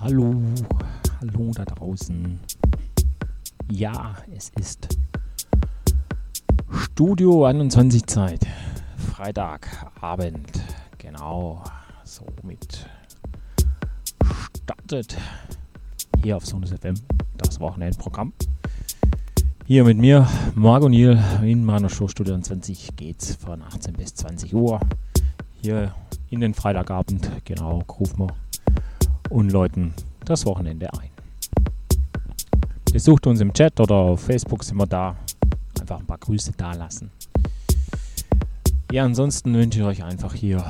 Hallo, hallo da draußen. Ja, es ist Studio 21 Zeit. Freitagabend. Genau. Somit startet hier auf Sonus FM das Wochenendprogramm. Hier mit mir, Margot Niel, in meiner Show Studio 20 geht's von 18 bis 20 Uhr. Hier in den Freitagabend, genau, rufen wir und läuten das Wochenende ein. Besucht uns im Chat oder auf Facebook sind wir da. Einfach ein paar Grüße da lassen. Ja, ansonsten wünsche ich euch einfach hier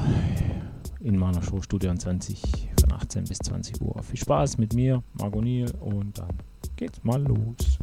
in meiner Show Studio 20 von 18 bis 20 Uhr viel Spaß mit mir, Margot Niel, und dann geht's mal los.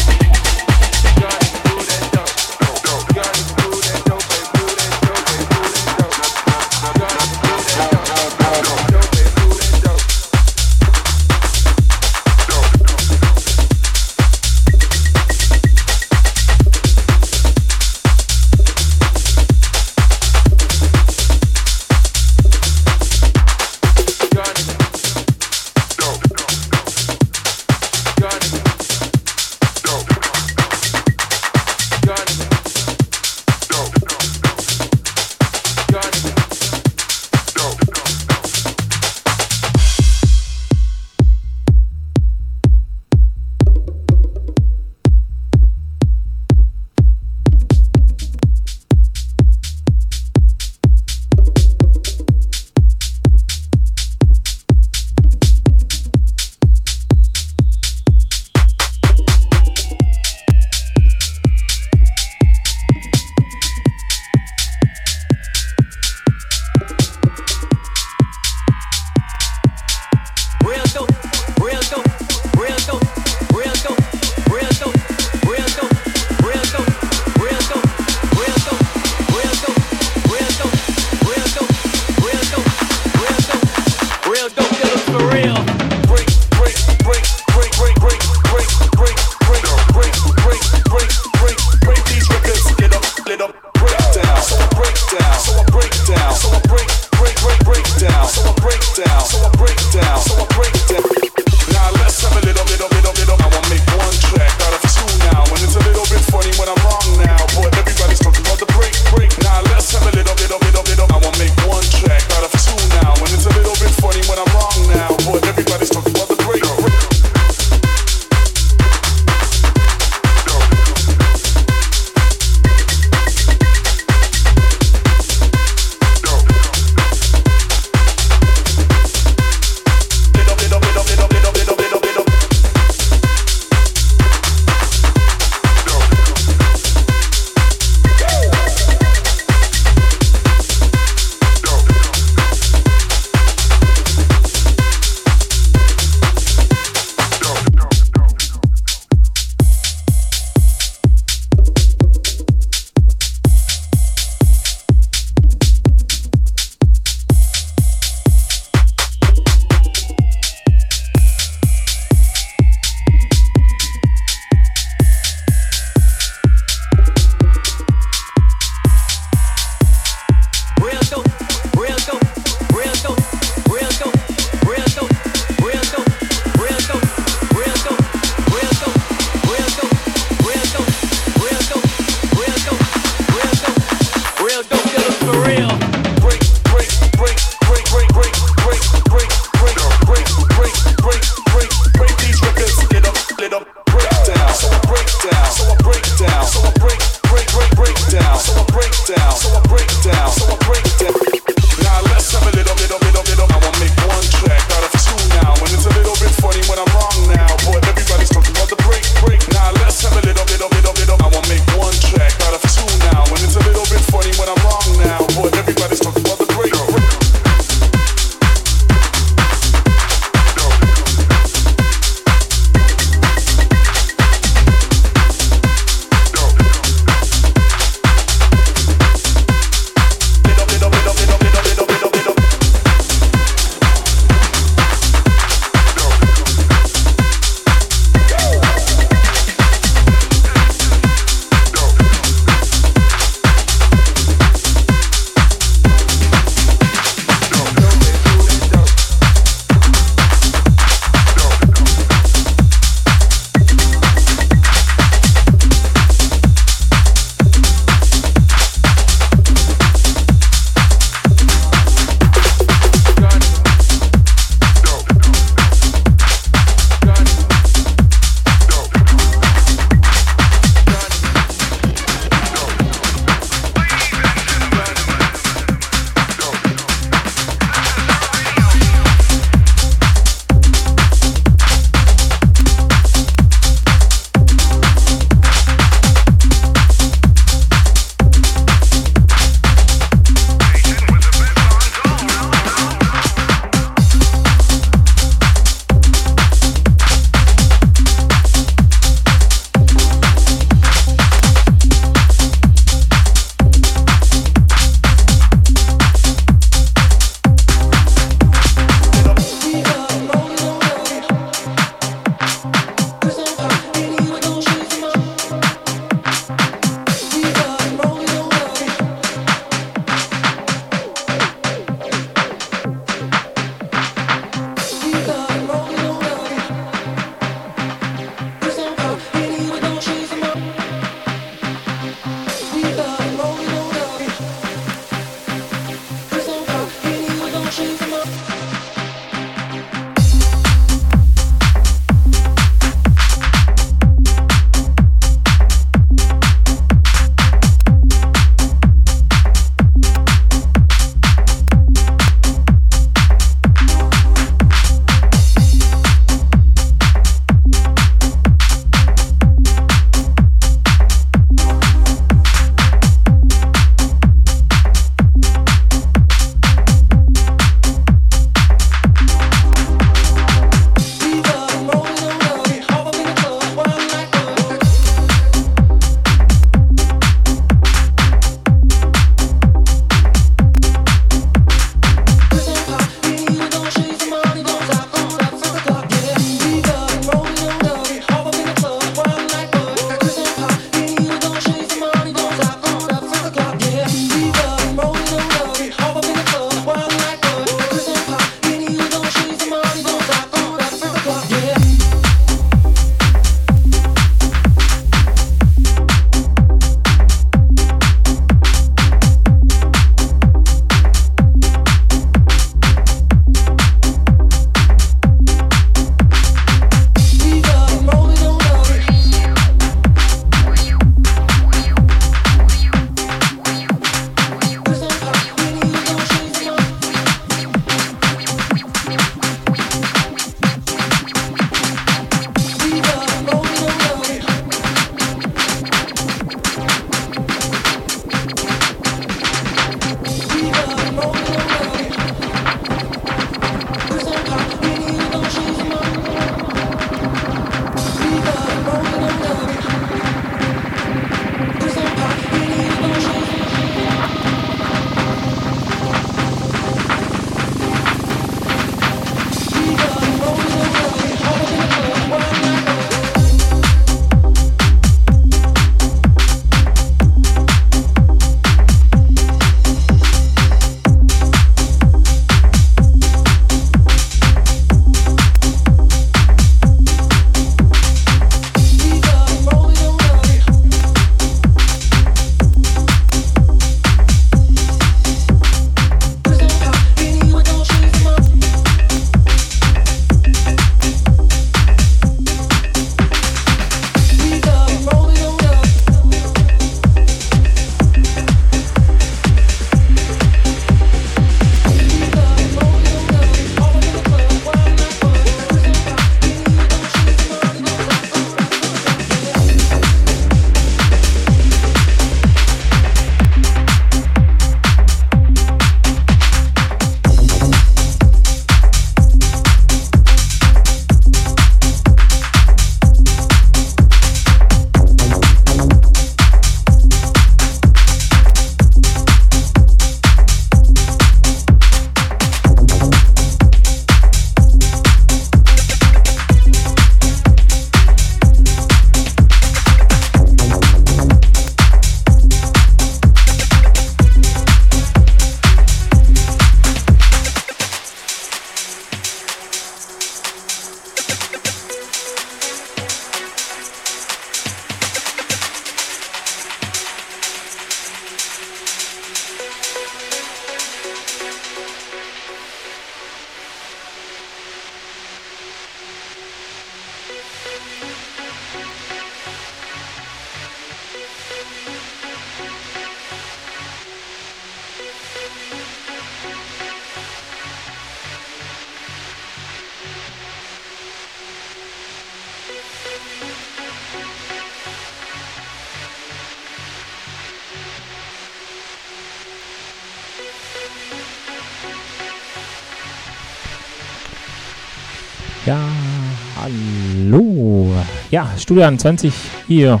Studio 21 hier.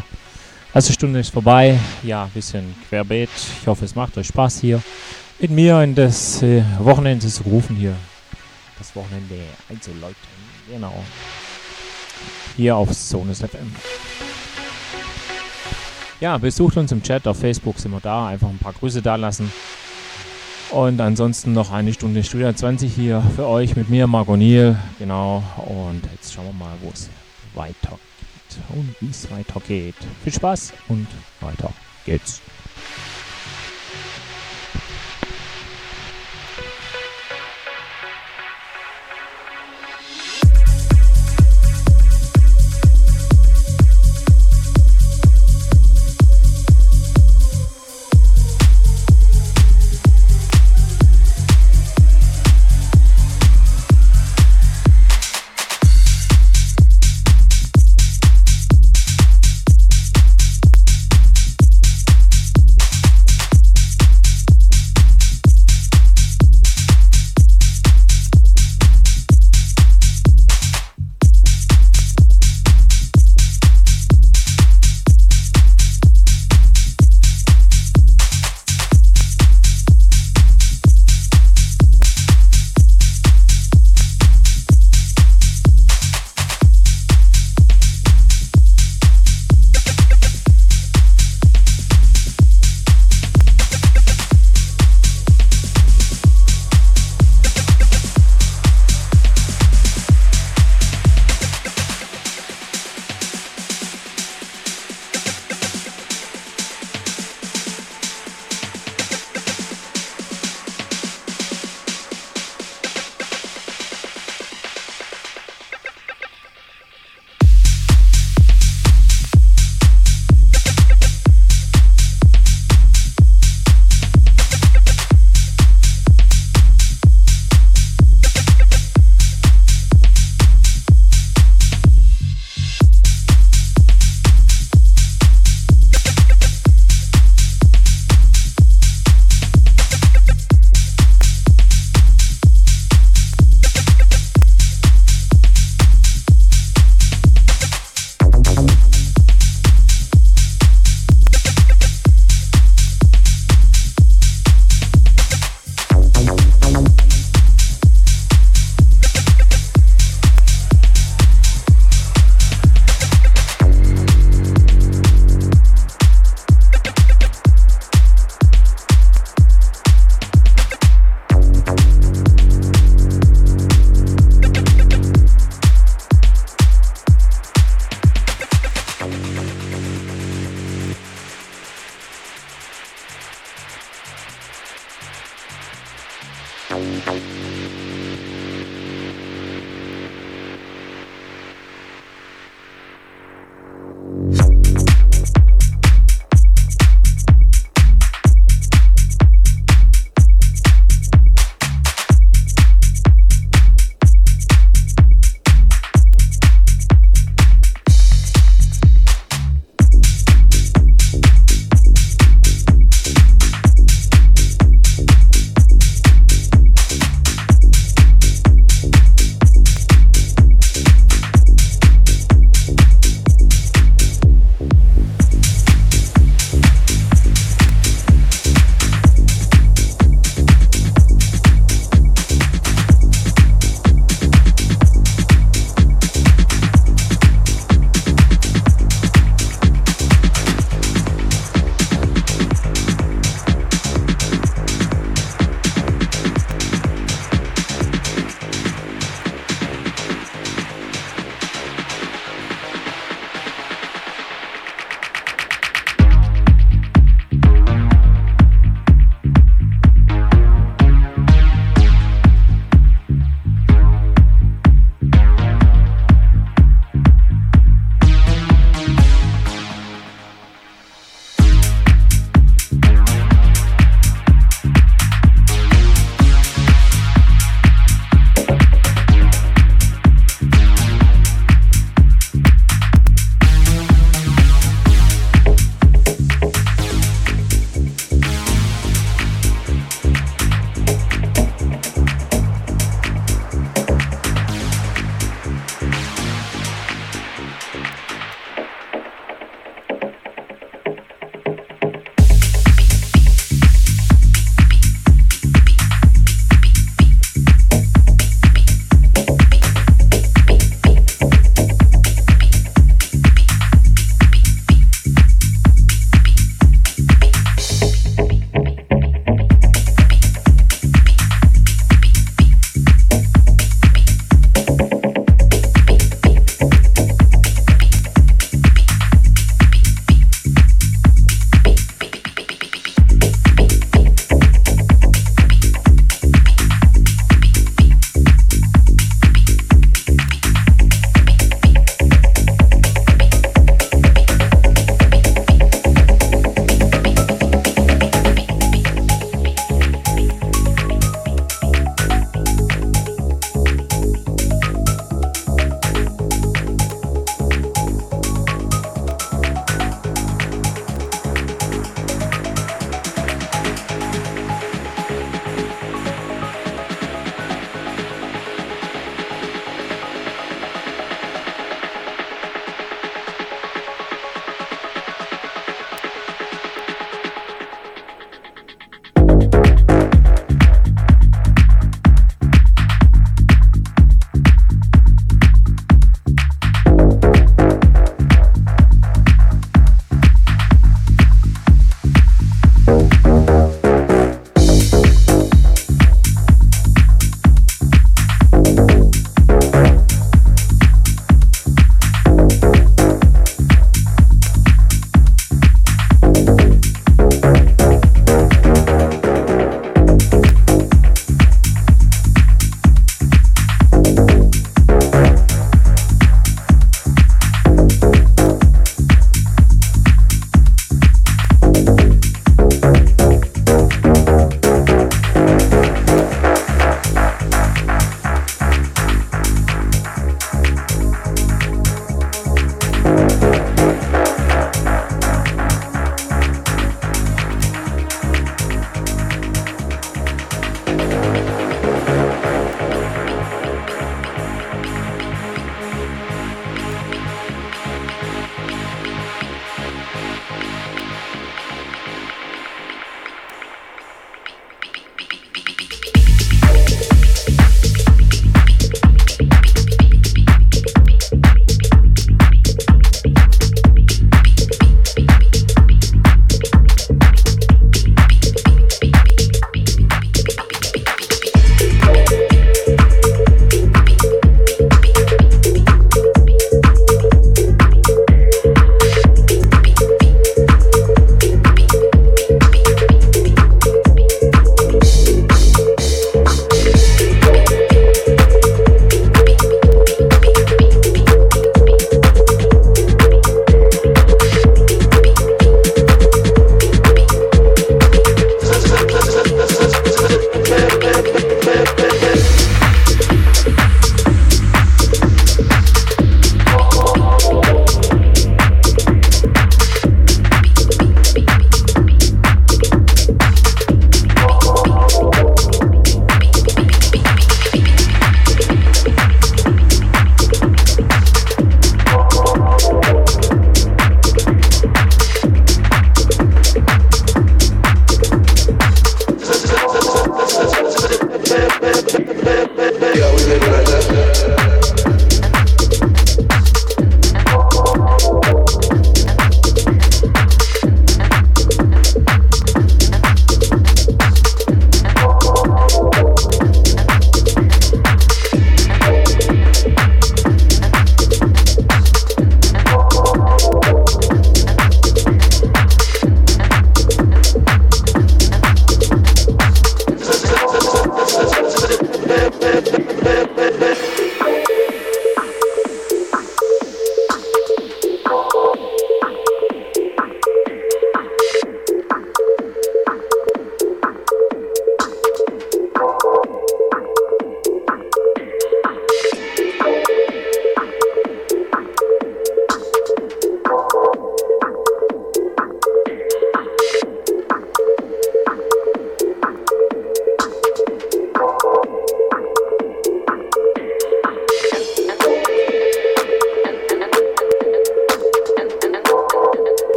Erste Stunde ist vorbei. Ja, ein bisschen querbeet. Ich hoffe, es macht euch Spaß hier mit mir in das äh, Wochenende zu rufen hier. Das Wochenende einzuläuten. Genau. Hier auf Sonus FM. Ja, besucht uns im Chat auf Facebook, sind wir da. Einfach ein paar Grüße da lassen. Und ansonsten noch eine Stunde Studio 20 hier für euch mit mir, Marco Niel. Genau. Und jetzt schauen wir mal, wo es weitergeht und wie es weitergeht. Viel Spaß und weiter geht's.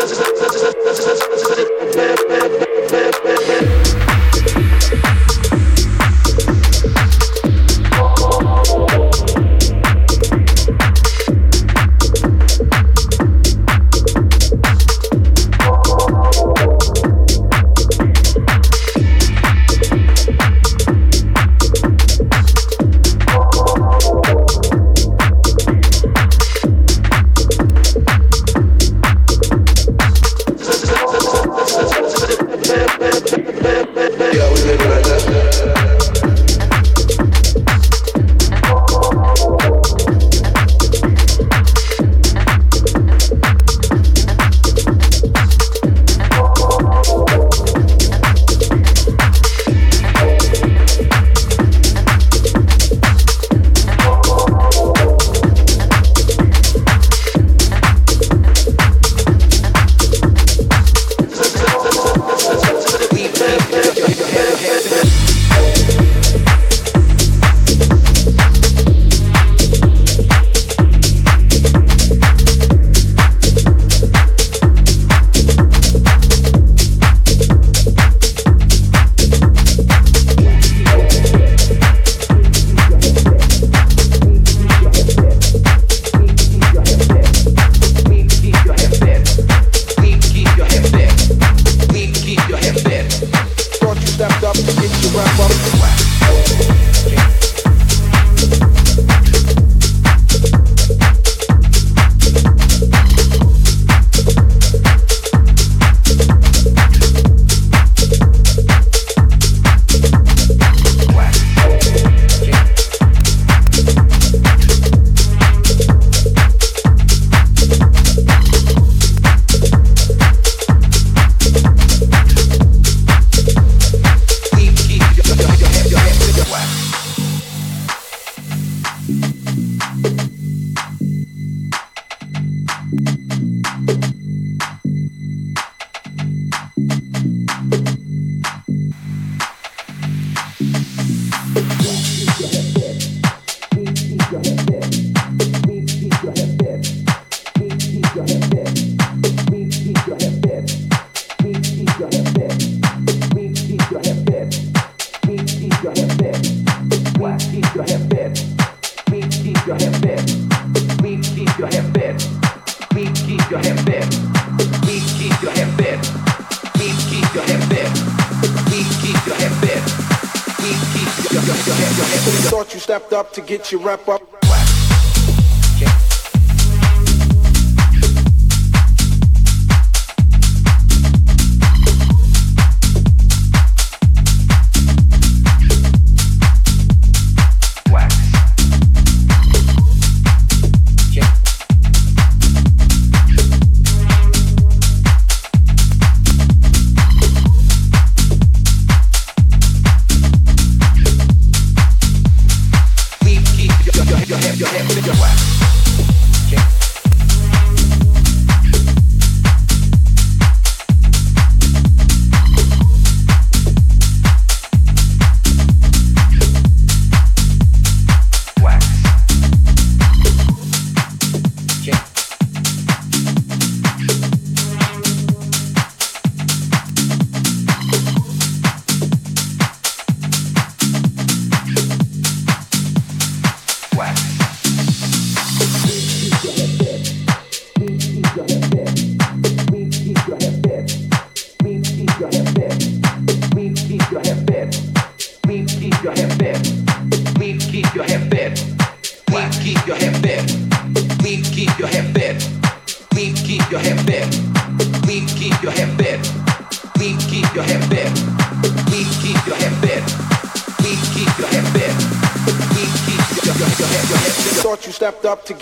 Thank you.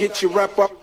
Get you wrap up.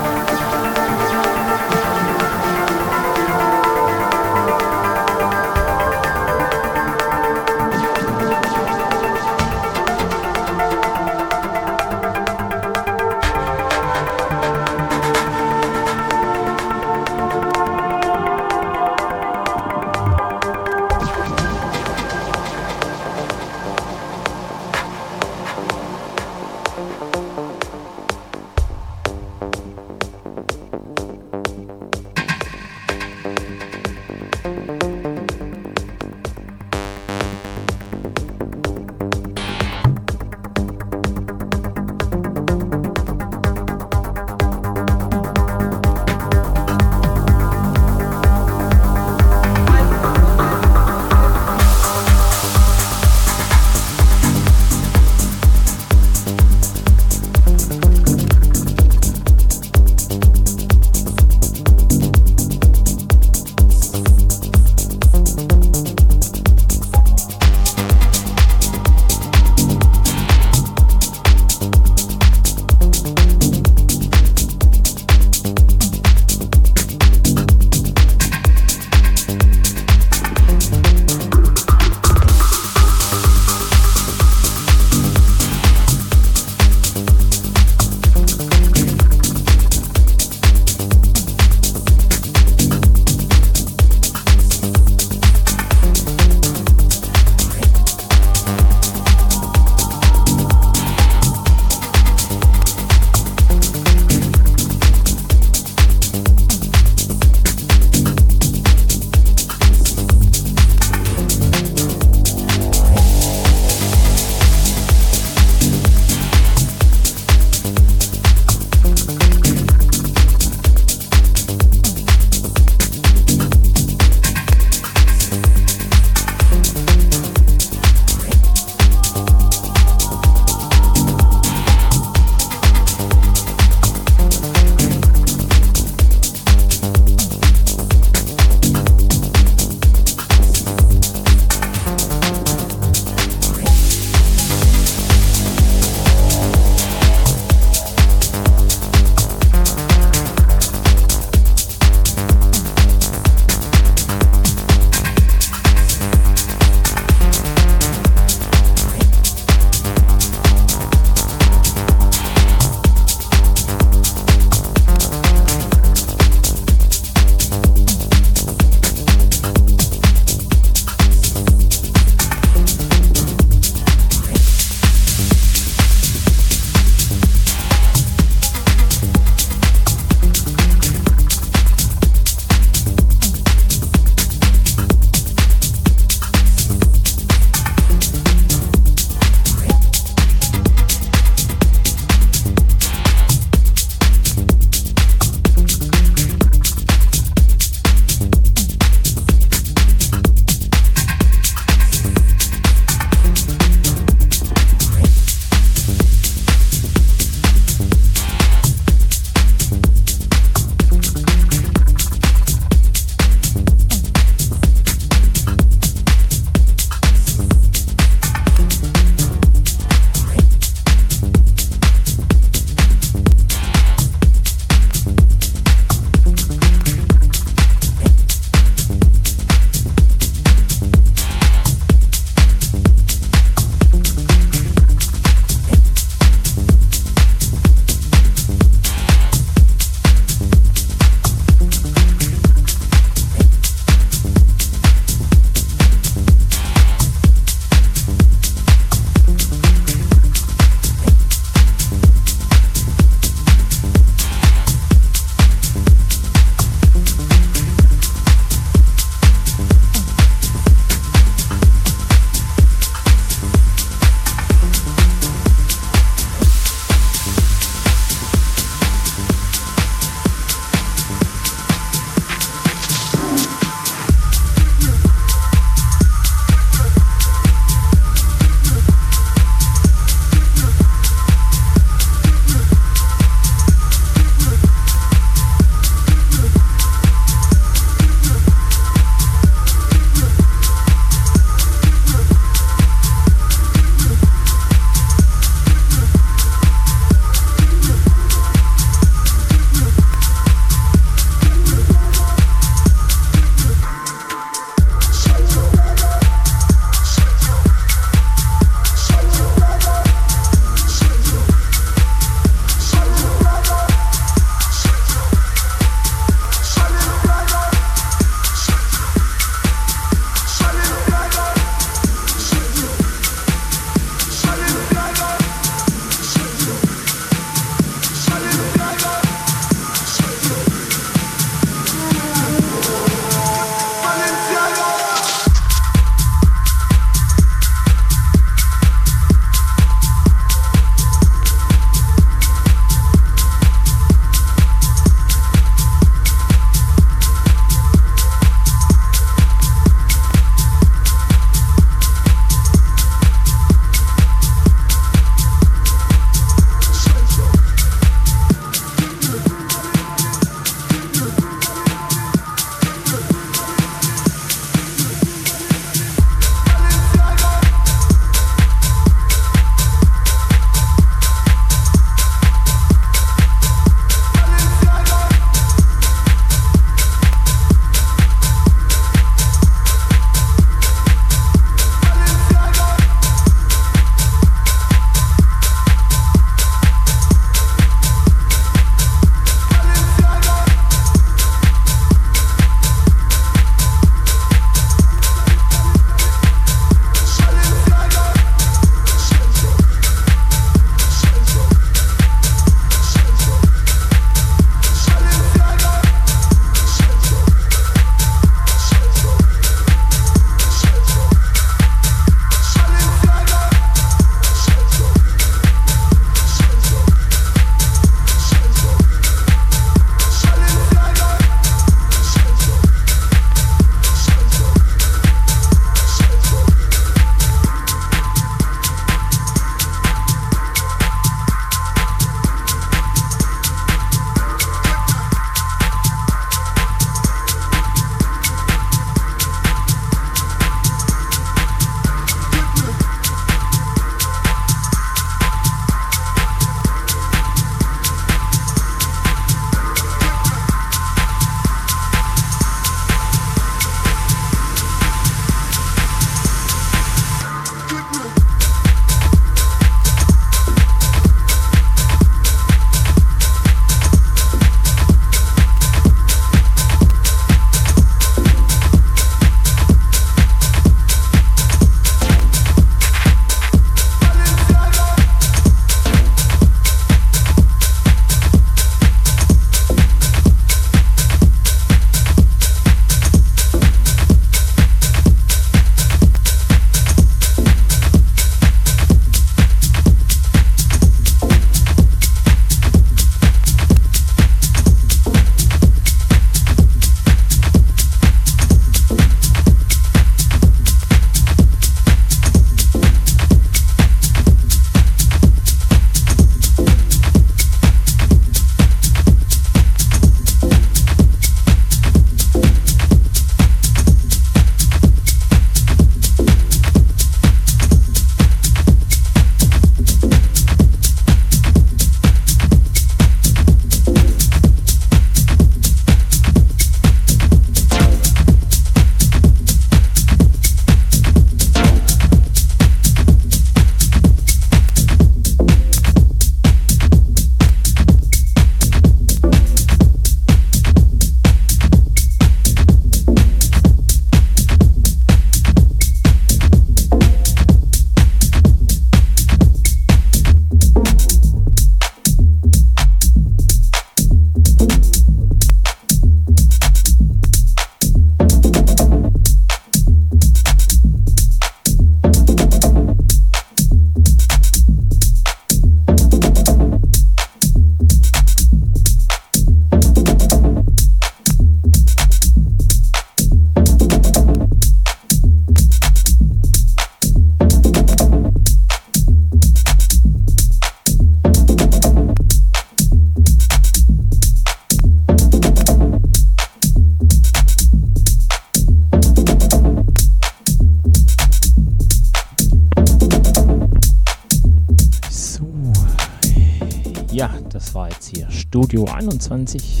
Studio 21.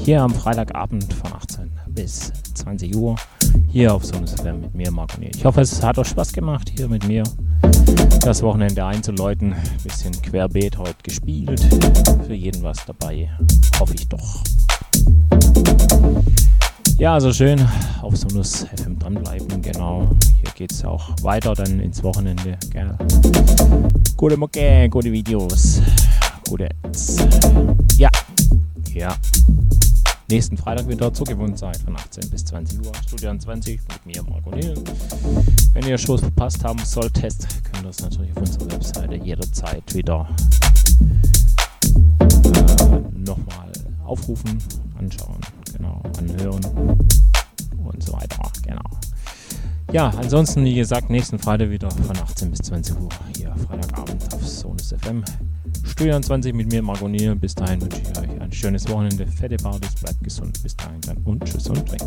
Hier am Freitagabend von 18 bis 20 Uhr. Hier auf Sonus FM mit mir, Marco Niel. Ich hoffe, es hat euch Spaß gemacht, hier mit mir das Wochenende einzuläuten. Bisschen querbeet heute gespielt. Für jeden was dabei. Hoffe ich doch. Ja, also schön auf Sonus FM dranbleiben, genau. Hier geht es auch weiter dann ins Wochenende, gell. Gute Mucke, gute Videos, Ads. Ja, ja. Nächsten Freitag wieder zur Gewohnzeit von 18 bis 20 Uhr, Studio 20 mit mir, Marco Niel. Wenn ihr Shows verpasst haben solltet, könnt ihr das natürlich auf unserer Webseite jederzeit wieder äh, nochmal aufrufen, anschauen genau, anhören und so weiter, genau. Ja, ansonsten, wie gesagt, nächsten Freitag wieder von 18 bis 20 Uhr hier Freitagabend auf Sonus FM. Studio 20 mit mir, Margot Nier. Bis dahin wünsche ich euch ein schönes Wochenende, fette Partys, bleibt gesund. Bis dahin dann und tschüss und weg.